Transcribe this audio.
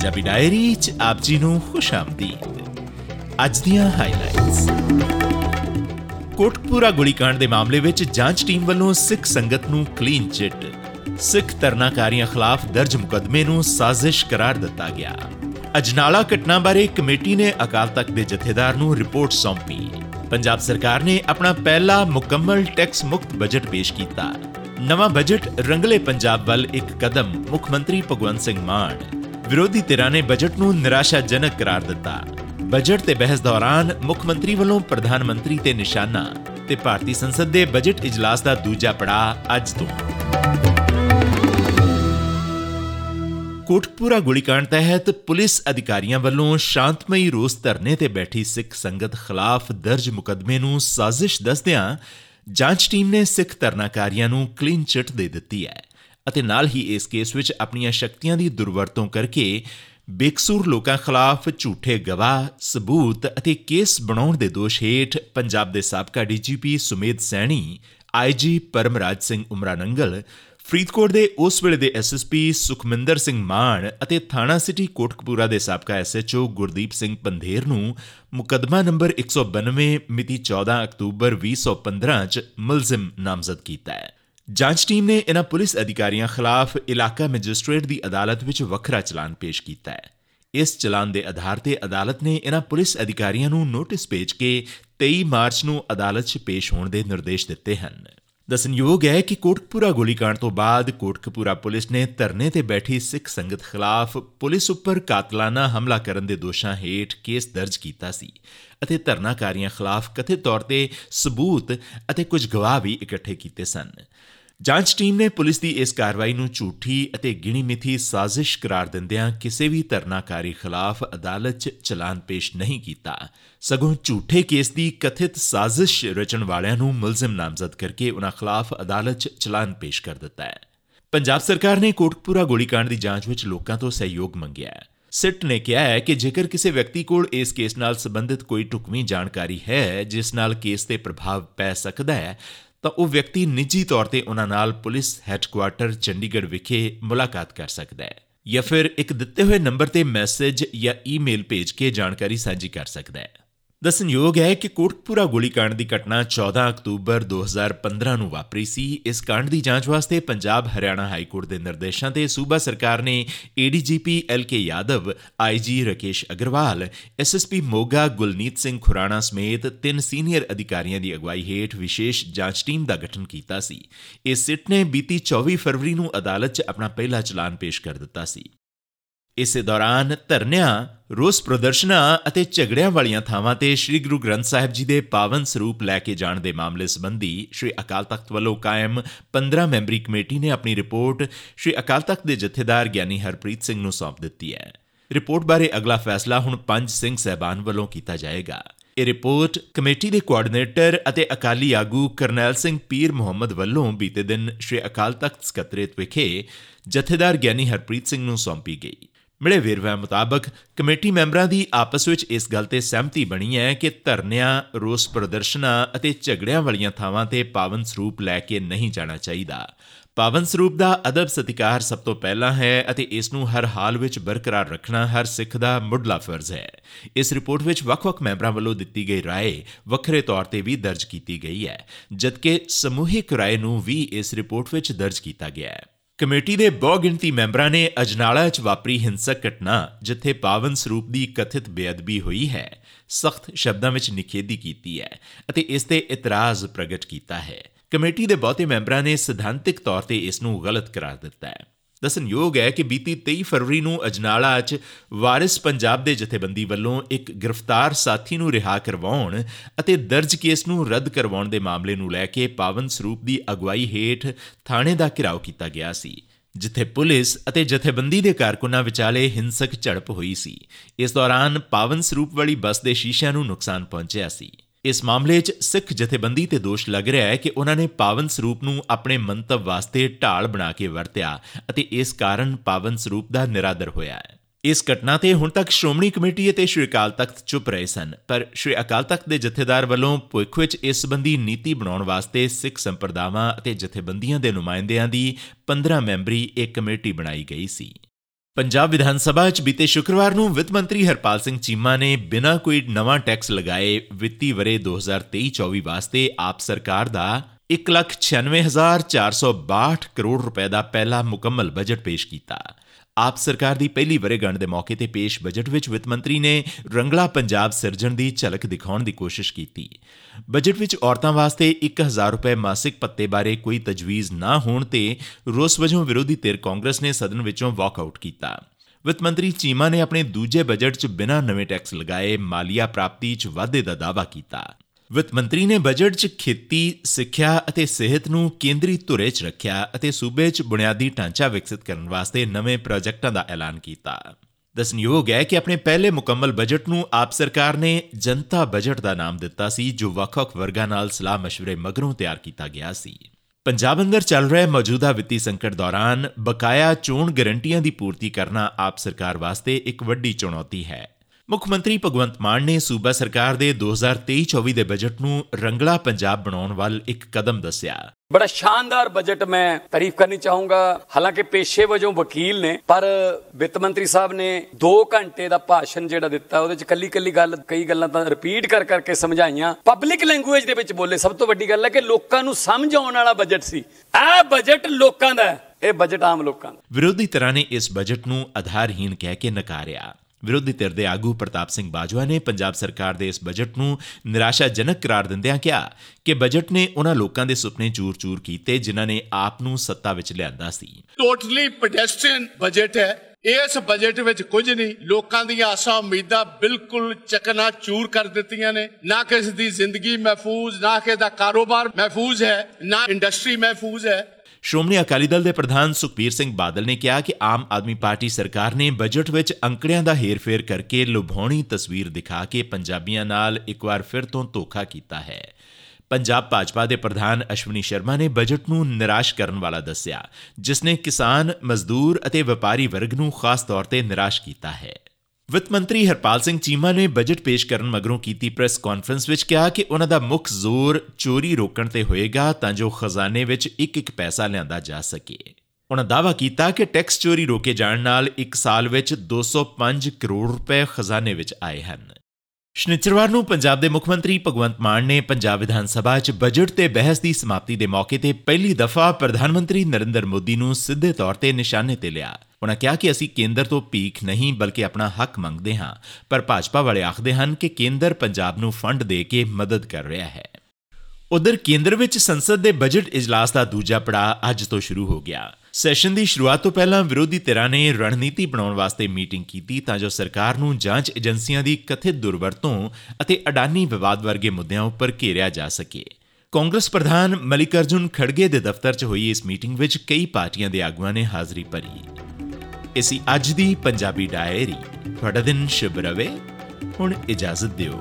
Punjabi diary 'ਚ ਆਪ ਜੀ ਨੂੰ ਖੁਸ਼ਾਮਦੀਦ ਅੱਜ ਦੀਆਂ ਹਾਈਲਾਈਟਸ ਕੋਟਪੂਰਾ ਗੋਲੀकांड ਦੇ ਮਾਮਲੇ ਵਿੱਚ ਜਾਂਚ ਟੀਮ ਵੱਲੋਂ ਸਿੱਖ ਸੰਗਤ ਨੂੰ ਕਲੀਨ ਚਿੱਟ ਸਿੱਖ ਤਰਨਾਕਾਰੀਆਂ ਖਿਲਾਫ ਦਰਜ ਮੁਕਦਮੇ ਨੂੰ ਸਾਜ਼ਿਸ਼ ਕਰਾਰ ਦਿੱਤਾ ਗਿਆ। ਅਜਨਾਲਾ ਘਟਨਾ ਬਾਰੇ ਕਮੇਟੀ ਨੇ ਅਕਾਲ ਤਖਤ ਦੇ ਜਥੇਦਾਰ ਨੂੰ ਰਿਪੋਰਟ ਸੌਂਪੀ। ਪੰਜਾਬ ਸਰਕਾਰ ਨੇ ਆਪਣਾ ਪਹਿਲਾ ਮੁਕੰਮਲ ਟੈਕਸ ਮੁਕਤ ਬਜਟ ਪੇਸ਼ ਕੀਤਾ। ਨਵਾਂ ਬਜਟ ਰੰਗਲੇ ਪੰਜਾਬ ਵੱਲ ਇੱਕ ਕਦਮ, ਮੁੱਖ ਮੰਤਰੀ ਭਗਵੰਤ ਸਿੰਘ ਮਾਨ। ਵਿਰੋਧੀ ਧਿਰਾਂ ਨੇ ਬਜਟ ਨੂੰ ਨਿਰਾਸ਼ਾਜਨਕ ਕਰਾਰ ਦਿੱਤਾ। ਬਜਟ ਤੇ ਬਹਿਸ ਦੌਰਾਨ ਮੁੱਖ ਮੰਤਰੀ ਵੱਲੋਂ ਪ੍ਰਧਾਨ ਮੰਤਰੀ ਤੇ ਨਿਸ਼ਾਨਾ ਤੇ ਭਾਰਤੀ ਸੰਸਦ ਦੇ ਬਜਟ ਇਜਲਾਸ ਦਾ ਦੂਜਾ ਪੜਾਅ ਅੱਜ ਤੋਂ। ਕੋਟਪੂਰਾ ਗੋਲੀकांड ਤਹਿਤ ਪੁਲਿਸ ਅਧਿਕਾਰੀਆਂ ਵੱਲੋਂ ਸ਼ਾਂਤਮਈ ਰੋਸ ਧਰਨੇ ਤੇ ਬੈਠੀ ਸਿੱਖ ਸੰਗਤ ਖਿਲਾਫ ਦਰਜ ਮੁਕਦਮੇ ਨੂੰ ਸਾਜ਼ਿਸ਼ ਦੱਸਦਿਆਂ ਜਾਂਚ ਟੀਮ ਨੇ ਸਿੱਖ ਧਰਨਾਕਾਰੀਆਂ ਨੂੰ ਕਲੀਨ ਚਿੱਟ ਦੇ ਦਿੱਤੀ ਹੈ। ਅਤੇ ਨਾਲ ਹੀ ਇਸ ਕੇਸ ਵਿੱਚ ਆਪਣੀਆਂ ਸ਼ਕਤੀਆਂ ਦੀ ਦੁਰਵਰਤੋਂ ਕਰਕੇ ਬੇਕਸੂਰ ਲੋਕਾਂ ਖਿਲਾਫ ਝੂਠੇ ਗਵਾਹ, ਸਬੂਤ ਅਤੇ ਕੇਸ ਬਣਾਉਣ ਦੇ ਦੋਸ਼ ਹੇਠ ਪੰਜਾਬ ਦੇ ਸਾਬਕਾ ਡੀਜੀਪੀ ਸੁਮੇਧ ਸੈਣੀ ਆਈਜੀ ਪਰਮਰਾਜ ਸਿੰਘ ਉਮਰਾਨੰਗਲ ਫਰੀਦਕੋਟ ਦੇ ਉਸ ਵੇਲੇ ਦੇ ਐਸਐਸਪੀ ਸੁਖਮਿੰਦਰ ਸਿੰਘ ਮਾਨ ਅਤੇ ਥਾਣਾ ਸਿਟੀ ਕੋਟਕਪੂਰਾ ਦੇ ਸਾਬਕਾ ਐਸਐਚਓ ਗੁਰਦੀਪ ਸਿੰਘ ਪੰਧੇਰ ਨੂੰ ਮੁਕਦਮਾ ਨੰਬਰ 192 ਮਿਤੀ 14 ਅਕਤੂਬਰ 2015 ਚ ਮੁਲਜ਼ਮ ਨਾਮਜ਼ਦ ਕੀਤਾ ਹੈ। ਜਾਂਚ ਟੀਮ ਨੇ ਇਹਨਾਂ ਪੁਲਿਸ ਅਧਿਕਾਰੀਆਂ ਖਿਲਾਫ ਇਲਾਕਾ ਮੈਜਿਸਟ੍ਰੇਟ ਦੀ ਅਦਾਲਤ ਵਿੱਚ ਵੱਖਰਾ ਚਲਾਨ ਪੇਸ਼ ਕੀਤਾ ਹੈ। ਇਸ ਚਲਾਨ ਦੇ ਆਧਾਰ ਤੇ ਅਦਾਲਤ ਨੇ ਇਹਨਾਂ ਪੁਲਿਸ ਅਧਿਕਾਰੀਆਂ ਨੂੰ ਨੋਟਿਸ ਭੇਜ ਕੇ 23 ਮਾਰਚ ਨੂੰ ਅਦਾਲਤ 'ਚ ਪੇਸ਼ ਹੋਣ ਦੇ ਨਿਰਦੇਸ਼ ਦਿੱਤੇ ਹਨ। ਦਸਨਯੋਗ ਹੈ ਕਿ ਕੋਟਕਪੂਰਾ ਗੋਲੀकांड ਤੋਂ ਬਾਅਦ ਕੋਟਕਪੂਰਾ ਪੁਲਿਸ ਨੇ ਧਰਨੇ ਤੇ ਬੈਠੀ ਸਿੱਖ ਸੰਗਤ ਖਿਲਾਫ ਪੁਲਿਸ ਉੱਪਰ ਕਾਤਲਾਨਾ ਹਮਲਾ ਕਰਨ ਦੇ ਦੋਸ਼ਾਂ ਹੇਠ ਕੇਸ ਦਰਜ ਕੀਤਾ ਸੀ ਅਤੇ ਧਰਨਾਕਾਰੀਆਂ ਖਿਲਾਫ ਕਥਿਤ ਤੌਰ ਤੇ ਸਬੂਤ ਅਤੇ ਕੁਝ ਗਵਾਹ ਵੀ ਇਕੱਠੇ ਕੀਤੇ ਸਨ। ਜਾਂਚ ਟੀਮ ਨੇ ਪੁਲਿਸ ਦੀ ਇਸ ਕਾਰਵਾਈ ਨੂੰ ਝੂਠੀ ਅਤੇ ਗਿਣੀ ਮਿਥੀ ਸਾਜ਼ਿਸ਼ ਕਰਾਰ ਦਿੰਦਿਆਂ ਕਿਸੇ ਵੀ ਧਰਨਾਕਾਰੀ ਖਿਲਾਫ ਅਦਾਲਤ 'ਚ ਚਲਾਨ ਪੇਸ਼ ਨਹੀਂ ਕੀਤਾ। ਸਗੋਂ ਝੂਠੇ ਕੇਸ ਦੀ ਕਥਿਤ ਸਾਜ਼ਿਸ਼ ਰਚਣ ਵਾਲਿਆਂ ਨੂੰ ਮੁਲਜ਼ਮ ਨਾਮਜ਼ਦ ਕਰਕੇ ਉਹਨਾਂ ਖਿਲਾਫ ਅਦਾਲਤ 'ਚ ਚਲਾਨ ਪੇਸ਼ ਕਰ ਦਿੱਤਾ ਹੈ। ਪੰਜਾਬ ਸਰਕਾਰ ਨੇ ਕੋਟਕਪੂਰਾ ਗੋਲੀकांड ਦੀ ਜਾਂਚ ਵਿੱਚ ਲੋਕਾਂ ਤੋਂ ਸਹਿਯੋਗ ਮੰਗਿਆ ਹੈ। ਸਿੱਟ ਨੇ ਕਿਹਾ ਹੈ ਕਿ ਜੇਕਰ ਕਿਸੇ ਵਿਅਕਤੀ ਕੋਲ ਇਸ ਕੇਸ ਨਾਲ ਸੰਬੰਧਿਤ ਕੋਈ ਟੁਕਵੀਂ ਜਾਣਕਾਰੀ ਹੈ, ਜਿਸ ਨਾਲ ਕੇਸ ਤੇ ਪ੍ਰਭਾਵ ਪੈ ਸਕਦਾ ਹੈ ਤਾਂ ਉਹ ਵਿਅਕਤੀ ਨਿੱਜੀ ਤੌਰ ਤੇ ਉਹਨਾਂ ਨਾਲ ਪੁਲਿਸ ਹੈੱਡਕੁਆਰਟਰ ਚੰਡੀਗੜ੍ਹ ਵਿਖੇ ਮੁਲਾਕਾਤ ਕਰ ਸਕਦਾ ਹੈ ਜਾਂ ਫਿਰ ਇੱਕ ਦਿੱਤੇ ਹੋਏ ਨੰਬਰ ਤੇ ਮੈਸੇਜ ਜਾਂ ਈਮੇਲ ਭੇਜ ਕੇ ਜਾਣਕਾਰੀ ਸਾਂਝੀ ਕਰ ਸਕਦਾ ਹੈ। ਦਸਨਯੋਗ ਹੈ ਕਿ ਕੋਟਕਪੂਰਾ ਗੋਲੀकांड ਦੀ ਘਟਨਾ 14 ਅਕਤੂਬਰ 2015 ਨੂੰ ਵਾਪਰੀ ਸੀ। ਇਸ ਕਾਂਡ ਦੀ ਜਾਂਚ ਵਾਸਤੇ ਪੰਜਾਬ ਹਰਿਆਣਾ ਹਾਈ ਕੋਰਟ ਦੇ ਨਿਰਦੇਸ਼ਾਂ ਤੇ ਸੂਬਾ ਸਰਕਾਰ ਨੇ ADGP LK Yadav IG Rakesh Agarwal SSP Moga Gulneet Singh Khurana ਸਮੇਤ ਤਿੰਨ ਸੀਨੀਅਰ ਅਧਿਕਾਰੀਆਂ ਦੀ ਅਗਵਾਈ ਹੇਠ ਵਿਸ਼ੇਸ਼ ਜਾਂਚ ਟੀਮ ਦਾ ਗਠਨ ਕੀਤਾ ਸੀ। ਇਸ ਸਿੱਟ ਨੇ ਬੀਤੀ 24 ਫਰਵਰੀ ਨੂੰ ਅਦਾਲਤ 'ਚ ਆਪਣਾ ਪਹਿਲਾ ਚਲਾਨ ਪੇਸ਼ ਕਰ ਦਿੱਤਾ ਸੀ। ਇਸੇ ਦੌਰਾਨ ਧਰਨਿਆਂ, ਰੋਸ ਪ੍ਰਦਰਸ਼ਨਾਂ ਅਤੇ ਝਗੜਿਆਂ ਵਾਲੀਆਂ ਥਾਵਾਂ ਤੇ ਸ੍ਰੀ ਗੁਰੂ ਗ੍ਰੰਥ ਸਾਹਿਬ ਜੀ ਦੇ ਪਾਵਨ ਸਰੂਪ ਲੈ ਕੇ ਜਾਣ ਦੇ ਮਾਮਲੇ ਸੰਬੰਧੀ ਸ੍ਰੀ ਅਕਾਲ ਤਖਤ ਵੱਲੋਂ ਕਾਇਮ 15 ਮੈਂਬਰੀ ਕਮੇਟੀ ਨੇ ਆਪਣੀ ਰਿਪੋਰਟ ਸ੍ਰੀ ਅਕਾਲ ਤਖਤ ਦੇ ਜਥੇਦਾਰ ਗਿਆਨੀ ਹਰਪ੍ਰੀਤ ਸਿੰਘ ਨੂੰ ਸੌਂਪ ਦਿੱਤੀ ਹੈ। ਰਿਪੋਰਟ ਬਾਰੇ ਅਗਲਾ ਫੈਸਲਾ ਹੁਣ ਪੰਜ ਸਿੰਘ ਸਹਿਬਾਨ ਵੱਲੋਂ ਕੀਤਾ ਜਾਏਗਾ। ਇਹ ਰਿਪੋਰਟ ਕਮੇਟੀ ਦੇ ਕੋਆਰਡੀਨੇਟਰ ਅਤੇ ਅਕਾਲੀ ਆਗੂ ਕਰਨੈਲ ਸਿੰਘ ਪੀਰ ਮੁਹੰਮਦ ਵੱਲੋਂ ਬੀਤੇ ਦਿਨ ਸ੍ਰੀ ਅਕਾਲ ਤਖਤ ਸਕੱਤਰੇਤ ਵਿਖੇ ਜਥੇਦਾਰ ਗਿਆਨੀ ਹਰਪ੍ਰੀਤ ਸਿੰਘ ਨੂੰ ਸੌਂਪੀ ਗਈ। ਮਿਲੇ ਵੇਰਵਿਆਂ ਮੁਤਾਬਕ ਕਮੇਟੀ ਮੈਂਬਰਾਂ ਦੀ ਆਪਸ ਵਿੱਚ ਇਸ ਗੱਲ ਤੇ ਸਹਿਮਤੀ ਬਣੀ ਹੈ ਕਿ ਧਰਨਿਆਂ ਰੋਸ ਪ੍ਰਦਰਸ਼ਨਾਂ ਅਤੇ ਝਗੜਿਆਂ ਵਾਲੀਆਂ ਥਾਵਾਂ ਤੇ ਪਾਵਨ ਸਰੂਪ ਲੈ ਕੇ ਨਹੀਂ ਜਾਣਾ ਚਾਹੀਦਾ ਪਾਵਨ ਸਰੂਪ ਦਾ ਅਦਬ ਸਤਿਕਾਰ ਸਭ ਤੋਂ ਪਹਿਲਾਂ ਹੈ ਅਤੇ ਇਸ ਨੂੰ ਹਰ ਹਾਲ ਵਿੱਚ ਬਰਕਰਾਰ ਰੱਖਣਾ ਹਰ ਸਿੱਖ ਦਾ ਮੁੱਢਲਾ ਫਰਜ਼ ਹੈ ਇਸ ਰਿਪੋਰਟ ਵਿੱਚ ਵੱਖ-ਵੱਖ ਮੈਂਬਰਾਂ ਵੱਲੋਂ ਦਿੱਤੀ ਗਈ رائے ਵੱਖਰੇ ਤੌਰ ਤੇ ਵੀ ਦਰਜ ਕੀਤੀ ਗਈ ਹੈ ਜਦਕਿ ਸਮੂਹਿਕ رائے ਨੂੰ ਵੀ ਇਸ ਰਿਪੋਰਟ ਵਿੱਚ ਦਰਜ ਕੀਤਾ ਗਿਆ ਹੈ ਕਮੇਟੀ ਦੇ ਬਹੁ ਗਿਣਤੀ ਮੈਂਬਰਾਂ ਨੇ ਅਜਨਾਲਾ 'ਚ ਵਾਪਰੀ ਹਿੰਸਕ ਘਟਨਾ, ਜਿੱਥੇ ਪਾਵਨ ਸਰੂਪ ਦੀ ਕਥਿਤ ਬੇਅਦਬੀ ਹੋਈ ਹੈ, ਸਖਤ ਸ਼ਬਦਾਂ ਵਿੱਚ ਨਿਖੇਧੀ ਕੀਤੀ ਹੈ ਅਤੇ ਇਸ ਤੇ ਇਤਰਾਜ਼ ਪ੍ਰਗਟ ਕੀਤਾ ਹੈ। ਕਮੇਟੀ ਦੇ ਬਹੁਤੇ ਮੈਂਬਰਾਂ ਨੇ ਸਿਧਾਂਤਿਕ ਤੌਰ ਤੇ ਇਸ ਨੂੰ ਗਲਤ ਕਰਾਰ ਦਿੱਤਾ ਹੈ। ਦਸਨਯੋਗ ਹੈ ਕਿ ਬੀਤੀ 23 ਫਰਵਰੀ ਨੂੰ ਅਜਨਾਲਾ 'ਚ ਵਾਰਿਸ ਪੰਜਾਬ ਦੇ ਜਥੇਬੰਦੀ ਵੱਲੋਂ ਇੱਕ ਗ੍ਰਿਫਤਾਰ ਸਾਥੀ ਨੂੰ ਰਿਹਾ ਕਰਵਾਉਣ ਅਤੇ ਦਰਜ ਕੇਸ ਨੂੰ ਰੱਦ ਕਰਵਾਉਣ ਦੇ ਮਾਮਲੇ ਨੂੰ ਲੈ ਕੇ ਪਾਵਨ ਸਰੂਪ ਦੀ ਅਗਵਾਈ ਹੇਠ ਥਾਣੇ ਦਾ ਘਿਰਾਓ ਕੀਤਾ ਗਿਆ ਸੀ, ਜਿੱਥੇ ਪੁਲਿਸ ਅਤੇ ਜਥੇਬੰਦੀ ਦੇ ਕਾਰਕੁਨਾਂ ਵਿਚਾਲੇ ਹਿੰਸਕ ਝੜਪ ਹੋਈ ਸੀ। ਇਸ ਦੌਰਾਨ ਪਾਵਨ ਸਰੂਪ ਵਾਲੀ ਬੱਸ ਦੇ ਸ਼ੀਸ਼ਿਆਂ ਨੂੰ ਨੁਕਸਾਨ ਪਹੁੰਚਿਆ ਸੀ। ਇਸ ਮਾਮਲੇ 'ਚ ਸਿੱਖ ਜਥੇਬੰਦੀ ਤੇ ਦੋਸ਼ ਲੱਗ ਰਿਹਾ ਹੈ ਕਿ ਉਹਨਾਂ ਨੇ ਪਾਵਨ ਸਰੂਪ ਨੂੰ ਆਪਣੇ ਮੰਤਵ ਵਾਸਤੇ ਢਾਲ ਬਣਾ ਕੇ ਵਰਤਿਆ ਅਤੇ ਇਸ ਕਾਰਨ ਪਾਵਨ ਸਰੂਪ ਦਾ ਨਿਰਾਦਰ ਹੋਇਆ ਹੈ। ਇਸ ਘਟਨਾ ਤੇ ਹੁਣ ਤੱਕ ਸ਼੍ਰੋਮਣੀ ਕਮੇਟੀ ਅਤੇ ਸ਼੍ਰੀ ਅਕਾਲ ਤਖਤ ਚੁੱਪ ਰਹੇ ਸਨ, ਪਰ ਸ਼੍ਰੀ ਅਕਾਲ ਤਖਤ ਦੇ ਜਥੇਦਾਰ ਵੱਲੋਂ ਭੁੱਖ ਵਿੱਚ ਇਸ ਸੰਬੰਧੀ ਨੀਤੀ ਬਣਾਉਣ ਵਾਸਤੇ ਸਿੱਖ ਸੰਪਰਦਾਵਾਂ ਅਤੇ ਜਥੇਬੰਦੀਆਂ ਦੇ ਨੁਮਾਇੰਦਿਆਂ ਦੀ 15 ਮੈਂਬਰੀ ਇੱਕ ਕਮੇਟੀ ਬਣਾਈ ਗਈ ਸੀ। ਪੰਜਾਬ ਵਿਧਾਨ ਸਭਾ 'ਚ ਬੀਤੇ ਸ਼ੁੱਕਰਵਾਰ ਨੂੰ ਵਿੱਤ ਮੰਤਰੀ ਹਰਪਾਲ ਸਿੰਘ ਚੀਮਾ ਨੇ ਬਿਨਾਂ ਕੋਈ ਨਵਾਂ ਟੈਕਸ ਲਗਾਏ ਵਿੱਤੀ ਵਰੇ 2023-24 ਵਾਸਤੇ ਆਪ ਸਰਕਾਰ ਦਾ 196462 ਕਰੋੜ ਰੁਪਏ ਦਾ ਪਹਿਲਾ ਮੁਕੰਮਲ ਬਜਟ ਪੇਸ਼ ਕੀਤਾ। ਆਪ ਸਰਕਾਰ ਦੀ ਪਹਿਲੀ ਵਰੇਗੰਢ ਦੇ ਮੌਕੇ ਤੇ ਪੇਸ਼ ਬਜਟ ਵਿੱਚ ਵਿੱਤ ਮੰਤਰੀ ਨੇ ਰੰਗਲਾ ਪੰਜਾਬ ਸਿਰਜਣ ਦੀ ਝਲਕ ਦਿਖਾਉਣ ਦੀ ਕੋਸ਼ਿਸ਼ ਕੀਤੀ। ਬਜਟ ਵਿੱਚ ਔਰਤਾਂ ਵਾਸਤੇ 1000 ਰੁਪਏ ਮਾਸਿਕ ਪੱਤੇ ਬਾਰੇ ਕੋਈ ਤਜਵੀਜ਼ ਨਾ ਹੋਣ ਤੇ ਰੋਸ ਵਜੋਂ ਵਿਰੋਧੀ ਧਿਰ ਕਾਂਗਰਸ ਨੇ ਸਦਨ ਵਿੱਚੋਂ ਵਾਕਆਊਟ ਕੀਤਾ। ਵਿੱਤ ਮੰਤਰੀ ਚੀਮਾ ਨੇ ਆਪਣੇ ਦੂਜੇ ਬਜਟ 'ਚ ਬਿਨਾਂ ਨਵੇਂ ਟੈਕਸ ਲਗਾਏ ਮਾਲੀਆ ਪ੍ਰਾਪਤੀ 'ਚ ਵਾਧੇ ਦਾ ਦਾਅਵਾ ਕੀਤਾ। ਵਿੱਤ ਮੰਤਰੀ ਨੇ ਬਜਟ 'ਚ ਖੇਤੀ, ਸਿੱਖਿਆ ਅਤੇ ਸਿਹਤ ਨੂੰ ਕੇਂਦਰੀ ਧੁਰੇ 'ਚ ਰੱਖਿਆ ਅਤੇ ਸੂਬੇ 'ਚ ਬੁਨਿਆਦੀ ਢਾਂਚਾ ਵਿਕਸਿਤ ਕਰਨ ਵਾਸਤੇ ਨਵੇਂ ਪ੍ਰੋਜੈਕਟਾਂ ਦਾ ਐਲਾਨ ਕੀਤਾ। ਦਸਨਯੋਗ ਹੈ ਕਿ ਆਪਣੇ ਪਹਿਲੇ ਮੁਕੰਮਲ ਬਜਟ ਨੂੰ ਆਪ ਸਰਕਾਰ ਨੇ ਜਨਤਾ ਬਜਟ ਦਾ ਨਾਮ ਦਿੱਤਾ ਸੀ ਜੋ ਵੱਖ-ਵੱਖ ਵਰਗਾਂ ਨਾਲ ਸਲਾਹ مشਵਰੇ ਮਗਰੋਂ ਤਿਆਰ ਕੀਤਾ ਗਿਆ ਸੀ। ਪੰਜਾਬ ਅੰਦਰ ਚੱਲ ਰਹੇ ਮੌਜੂਦਾ ਵਿੱਤੀ ਸੰਕਟ ਦੌਰਾਨ ਬਕਾਇਆ ਚੋਣ ਗਰੰਟੀਆਂ ਦੀ ਪੂਰਤੀ ਕਰਨਾ ਆਪ ਸਰਕਾਰ ਵਾਸਤੇ ਇੱਕ ਵੱਡੀ ਚੁਣੌਤੀ ਹੈ। ਮੁੱਖ ਮੰਤਰੀ ਭਗਵੰਤ ਮਾਨ ਨੇ ਸੂਬਾ ਸਰਕਾਰ ਦੇ 2023-24 ਦੇ ਬਜਟ ਨੂੰ ਰੰਗਲਾ ਪੰਜਾਬ ਬਣਾਉਣ ਵੱਲ ਇੱਕ ਕਦਮ ਦੱਸਿਆ। ਬੜਾ ਸ਼ਾਨਦਾਰ ਬਜਟ ਮੈਂ ਤਾਰੀਫ ਕਰਨੀ ਚਾਹੂੰਗਾ। ਹਾਲਾਂਕਿ ਪੇਸ਼ੇ ਵਜੋਂ ਵਕੀਲ ਨੇ ਪਰ ਵਿੱਤ ਮੰਤਰੀ ਸਾਹਿਬ ਨੇ 2 ਘੰਟੇ ਦਾ ਭਾਸ਼ਣ ਜਿਹੜਾ ਦਿੱਤਾ ਉਹਦੇ ਚ ਕੱਲੀ ਕੱਲੀ ਗੱਲ ਕਈ ਗੱਲਾਂ ਤਾਂ ਰਿਪੀਟ ਕਰ ਕਰਕੇ ਸਮਝਾਈਆਂ। ਪਬਲਿਕ ਲੈਂਗੁਏਜ ਦੇ ਵਿੱਚ ਬੋਲੇ ਸਭ ਤੋਂ ਵੱਡੀ ਗੱਲ ਹੈ ਕਿ ਲੋਕਾਂ ਨੂੰ ਸਮਝ ਆਉਣ ਵਾਲਾ ਬਜਟ ਸੀ। ਇਹ ਬਜਟ ਲੋਕਾਂ ਦਾ ਇਹ ਬਜਟ ਆਮ ਲੋਕਾਂ ਦਾ ਵਿਰੋਧੀ ਤਰ੍ਹਾਂ ਨੇ ਇਸ ਬਜਟ ਨੂੰ ਆਧਾਰਹੀਣ ਕਹਿ ਕੇ ਨਕਾਰਿਆ। ਵਿਰੋਧੀ ਧਿਰ ਦੇ ਆਗੂ ਪ੍ਰਤਾਪ ਸਿੰਘ ਬਾਜਵਾ ਨੇ ਪੰਜਾਬ ਸਰਕਾਰ ਦੇ ਇਸ ਬਜਟ ਨੂੰ ਨਿਰਾਸ਼ਾਜਨਕ ਕਰਾਰ ਦਿੰਦਿਆਂ ਕਿਹਾ ਕਿ ਬਜਟ ਨੇ ਉਹਨਾਂ ਲੋਕਾਂ ਦੇ ਸੁਪਨੇ ਚੂਰ-ਚੂਰ ਕੀਤੇ ਜਿਨ੍ਹਾਂ ਨੇ ਆਪ ਨੂੰ ਸੱਤਾ ਵਿੱਚ ਲਿਆਂਦਾ ਸੀ। ਟੋਟਲੀ ਪੈਡੈਸਟਰੀਅਨ ਬਜਟ ਹੈ। ਇਸ ਬਜਟ ਵਿੱਚ ਕੁਝ ਨਹੀਂ, ਲੋਕਾਂ ਦੀਆਂ ਆਸਾਂ, ਉਮੀਦਾਂ ਬਿਲਕੁਲ ਚਕਨਾ ਚੂਰ ਕਰ ਦਿੱਤੀਆਂ ਨੇ। ਨਾ ਕਿਸੇ ਦੀ ਜ਼ਿੰਦਗੀ ਮਹਿਫੂਜ਼, ਨਾ ਕਿਸੇ ਦਾ ਕਾਰੋਬਾਰ ਮਹਿਫੂਜ਼ ਹੈ, ਨਾ ਇੰਡਸਟਰੀ ਮਹਿਫੂਜ਼ ਹੈ। ਸ਼੍ਰੋਮਣੀ ਅਕਾਲੀ ਦਲ ਦੇ ਪ੍ਰਧਾਨ ਸੁਖਬੀਰ ਸਿੰਘ ਬਾਦਲ ਨੇ ਕਿਹਾ ਕਿ ਆਮ ਆਦਮੀ ਪਾਰਟੀ ਸਰਕਾਰ ਨੇ ਬਜਟ ਵਿੱਚ ਅੰਕੜਿਆਂ ਦਾ ਹੇਰਫੇਰ ਕਰਕੇ ਲੁਭਾਉਣੀ ਤਸਵੀਰ ਦਿਖਾ ਕੇ ਪੰਜਾਬੀਆਂ ਨਾਲ ਇੱਕ ਵਾਰ ਫਿਰ ਤੋਂ ਧੋਖਾ ਕੀਤਾ ਹੈ। ਪੰਜਾਬ ਭਾਜਪਾ ਦੇ ਪ੍ਰਧਾਨ ਅਸ਼ਵਨੀ ਸ਼ਰਮਾ ਨੇ ਬਜਟ ਨੂੰ ਨਿਰਾਸ਼ ਕਰਨ ਵਾਲਾ ਦੱਸਿਆ ਜਿਸ ਨੇ ਕਿਸਾਨ, ਮਜ਼ਦੂਰ ਅਤੇ ਵਪਾਰੀ ਵਰਗ ਨੂੰ ਖਾਸ ਤੌਰ ਤੇ ਨਿਰਾਸ਼ ਕੀਤਾ ਹੈ। ਵਿੱਤ ਮੰਤਰੀ ਹਰਪਾਲ ਸਿੰਘ ਚੀਮਾ ਨੇ ਬਜਟ ਪੇਸ਼ ਕਰਨ ਮਗਰੋਂ ਕੀਤੀ ਪ੍ਰੈਸ ਕਾਨਫਰੰਸ ਵਿੱਚ ਕਿਹਾ ਕਿ ਉਹਨਾਂ ਦਾ ਮੁੱਖ ਜ਼ੋਰ ਚੋਰੀ ਰੋਕਣ ਤੇ ਹੋਏਗਾ ਤਾਂ ਜੋ ਖਜ਼ਾਨੇ ਵਿੱਚ ਇੱਕ ਇੱਕ ਪੈਸਾ ਲਿਆਂਦਾ ਜਾ ਸਕੇ। ਉਹਨਾਂ ਦਾਅਵਾ ਕੀਤਾ ਕਿ ਟੈਕਸ ਚੋਰੀ ਰੋਕੇ ਜਾਣ ਨਾਲ ਇੱਕ ਸਾਲ ਵਿੱਚ 205 ਕਰੋੜ ਰੁਪਏ ਖਜ਼ਾਨੇ ਵਿੱਚ ਆਏ ਹਨ। ਸ਼ਨੀਚਰਵਾਰ ਨੂੰ ਪੰਜਾਬ ਦੇ ਮੁੱਖ ਮੰਤਰੀ ਭਗਵੰਤ ਮਾਨ ਨੇ ਪੰਜਾਬ ਵਿਧਾਨ ਸਭਾ 'ਚ ਬਜਟ ਤੇ ਬਹਿਸ ਦੀ ਸਮਾਪਤੀ ਦੇ ਮੌਕੇ ਤੇ ਪਹਿਲੀ ਦਫਾ ਪ੍ਰਧਾਨ ਮੰਤਰੀ ਨਰਿੰਦਰ ਮੋਦੀ ਨੂੰ ਸਿੱਧੇ ਤੌਰ ਤੇ ਨਿਸ਼ਾਨੇ ਤੇ ਲਿਆ। ਉਹਨਾਂ ਕਿਹਾ ਕਿ ਅਸੀਂ ਕੇਂਦਰ ਤੋਂ ਭੀਖ ਨਹੀਂ, ਬਲਕਿ ਆਪਣਾ ਹੱਕ ਮੰਗਦੇ ਹਾਂ। ਪਰ ਭਾਜਪਾ ਵਾਲੇ ਆਖਦੇ ਹਨ ਕਿ ਕੇਂਦਰ ਪੰਜਾਬ ਨੂੰ ਫੰਡ ਦੇ ਕੇ ਮਦਦ ਕਰ ਰਿਹਾ ਹੈ। ਉਧਰ ਕੇਂਦਰ ਵਿੱਚ ਸੰਸਦ ਦੇ ਬਜਟ ਇਜਲਾਸ ਦਾ ਦੂਜਾ ਪੜਾਅ ਅੱਜ ਤੋਂ ਸ਼ੁਰੂ ਹੋ ਗਿਆ। ਸੈਸ਼ਨ ਦੀ ਸ਼ੁਰੂਆਤ ਤੋਂ ਪਹਿਲਾਂ ਵਿਰੋਧੀ ਧਿਰਾਂ ਨੇ ਰਣਨੀਤੀ ਬਣਾਉਣ ਵਾਸਤੇ ਮੀਟਿੰਗ ਕੀਤੀ ਤਾਂ ਜੋ ਸਰਕਾਰ ਨੂੰ ਜਾਂਚ ਏਜੰਸੀਆਂ ਦੀ ਕਥਿਤ ਦੁਰਵਰਤੋਂ ਅਤੇ ਅਡਾਨੀ ਵਿਵਾਦ ਵਰਗੇ ਮੁੱਦਿਆਂ ਉੱਪਰ ਘੇਰਿਆ ਜਾ ਸਕੇ। ਕਾਂਗਰਸ ਪ੍ਰਧਾਨ ਮਲਿਕ ਅਰਜੁਨ ਖੜਗੇ ਦੇ ਦਫ਼ਤਰ 'ਚ ਹੋਈ ਇਸ ਮੀਟਿੰਗ ਵਿੱਚ ਕਈ ਪਾਰਟੀਆਂ ਦੇ ਆਗੂਆਂ ਨੇ ਹਾਜ਼ਰੀ ਭਰੀ। ਇਸੀ ਅੱਜ ਦੀ ਪੰਜਾਬੀ ਡਾਇਰੀ, ਤੁਹਾਡਾ ਦਿਨ ਸ਼ੁਭ ਰਵੇ। ਹੁਣ ਇਜਾਜ਼ਤ ਦਿਓ।